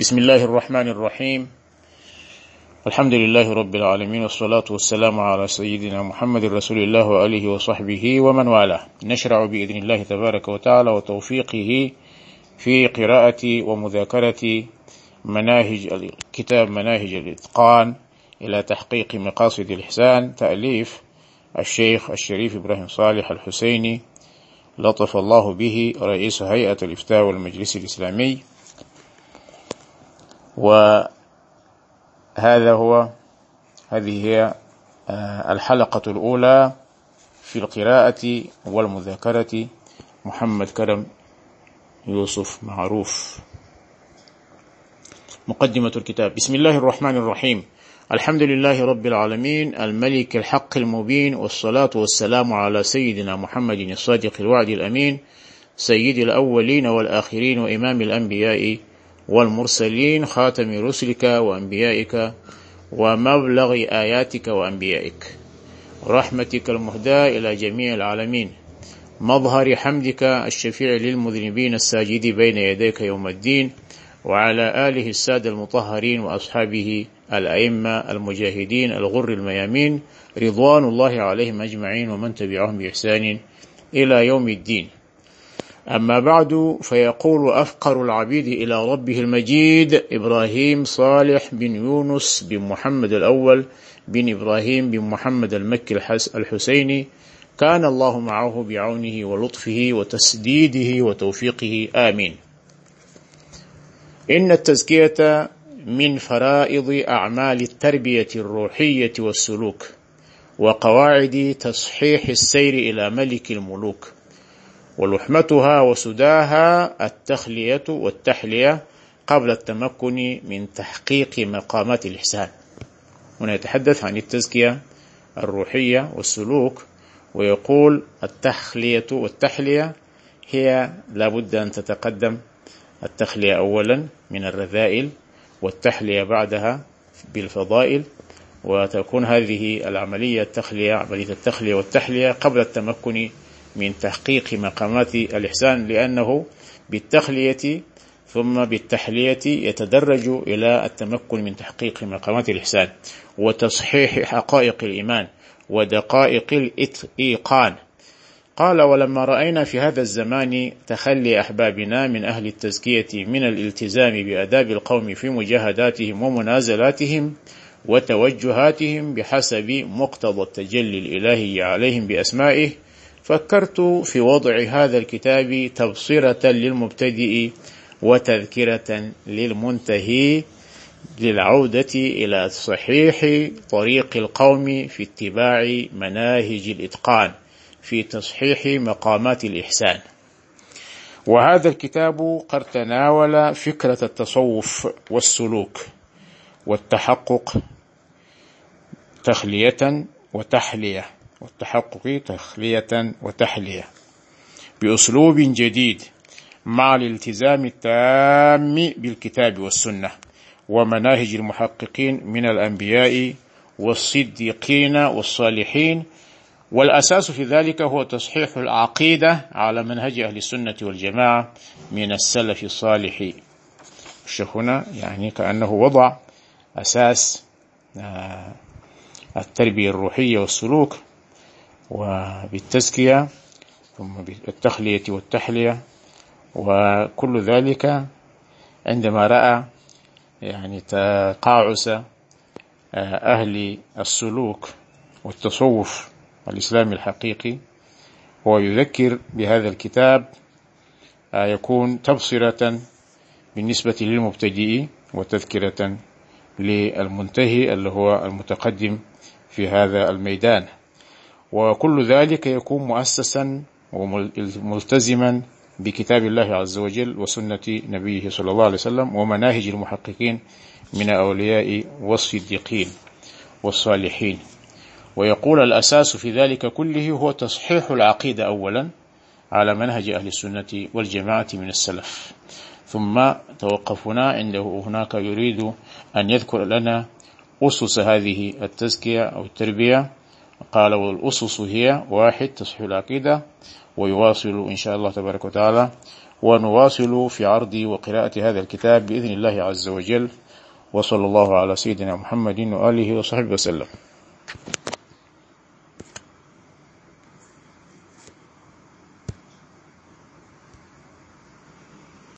بسم الله الرحمن الرحيم. الحمد لله رب العالمين والصلاة والسلام على سيدنا محمد رسول الله وآله وصحبه ومن والاه. نشرع بإذن الله تبارك وتعالى وتوفيقه في قراءة ومذاكرة مناهج الكتاب مناهج الإتقان إلى تحقيق مقاصد الإحسان. تأليف الشيخ الشريف إبراهيم صالح الحسيني لطف الله به رئيس هيئة الإفتاء والمجلس الإسلامي. وهذا هو هذه هي الحلقة الأولى في القراءة والمذاكرة. محمد كرم يوسف معروف. مقدمة الكتاب. بسم الله الرحمن الرحيم. الحمد لله رب العالمين الملك الحق المبين والصلاة والسلام على سيدنا محمد الصادق الوعد الأمين سيد الأولين والآخرين وإمام الأنبياء والمرسلين خاتم رسلك وأنبيائك ومبلغ آياتك وأنبيائك. رحمتك المهداة إلى جميع العالمين. مظهر حمدك الشفيع للمذنبين الساجد بين يديك يوم الدين وعلى آله السادة المطهرين وأصحابه الأئمة المجاهدين الغر الميامين رضوان الله عليهم أجمعين ومن تبعهم بإحسان إلى يوم الدين. أما بعد فيقول أفقر العبيد إلى ربه المجيد إبراهيم صالح بن يونس بن محمد الأول بن إبراهيم بن محمد المكي الحسيني. كان الله معه بعونه ولطفه وتسديده وتوفيقه. آمين. إن التزكية من فرائض أعمال التربية الروحية والسلوك وقواعد تصحيح السير إلى ملك الملوك. ولحمتها وسداها التخلية والتحلية قبل التمكن من تحقيق مقامات الإحسان. هنا يتحدث عن التزكية الروحية والسلوك ويقول التخلية والتحلية هي لابد أن تتقدم. التخلية أولا من الرذائل والتحلية بعدها بالفضائل وتكون هذه العملية التخلية عملية التخلية والتحلية قبل التمكن من تحقيق مقامات الإحسان لأنه بالتخلية ثم بالتحلية يتدرج إلى التمكن من تحقيق مقامات الإحسان وتصحيح حقائق الإيمان ودقائق الإيقان قال ولما رأينا في هذا الزمان تخلي أحبابنا من أهل التزكية من الالتزام بأداب القوم في مجاهداتهم ومنازلاتهم وتوجهاتهم بحسب مقتضى التجلي الإلهي عليهم بأسمائه فكرت في وضع هذا الكتاب تبصرة للمبتدئ وتذكرة للمنتهي للعودة إلى صحيح طريق القوم في اتباع مناهج الإتقان في تصحيح مقامات الإحسان. وهذا الكتاب قد تناول فكرة التصوف والسلوك والتحقق تخلية وتحلية. والتحقق تخلية وتحلية. بأسلوب جديد مع الالتزام التام بالكتاب والسنة ومناهج المحققين من الأنبياء والصديقين والصالحين والأساس في ذلك هو تصحيح العقيدة على منهج أهل السنة والجماعة من السلف الصالح. الشيخ هنا يعني كأنه وضع أساس التربية الروحية والسلوك وبالتزكية ثم بالتخلية والتحلية وكل ذلك عندما رأى يعني تقاعس أهل السلوك والتصوف الإسلامي الحقيقي هو يذكر بهذا الكتاب يكون تبصرة بالنسبة للمبتدئ وتذكرة للمنتهي اللي هو المتقدم في هذا الميدان. وكل ذلك يكون مؤسسا وملتزما بكتاب الله عز وجل وسنة نبيه صلى الله عليه وسلم ومناهج المحققين من أولياء والصديقين والصالحين. ويقول الأساس في ذلك كله هو تصحيح العقيدة أولا على منهج أهل السنة والجماعة من السلف. ثم توقفنا عنده هناك يريد أن يذكر لنا أسس هذه التزكية أو التربية قال والأسس هي واحد تصحيح العقيدة ويواصل إن شاء الله تبارك وتعالى ونواصل في عرض وقراءة هذا الكتاب بإذن الله عز وجل وصلى الله على سيدنا محمد وآله وصحبه وسلم.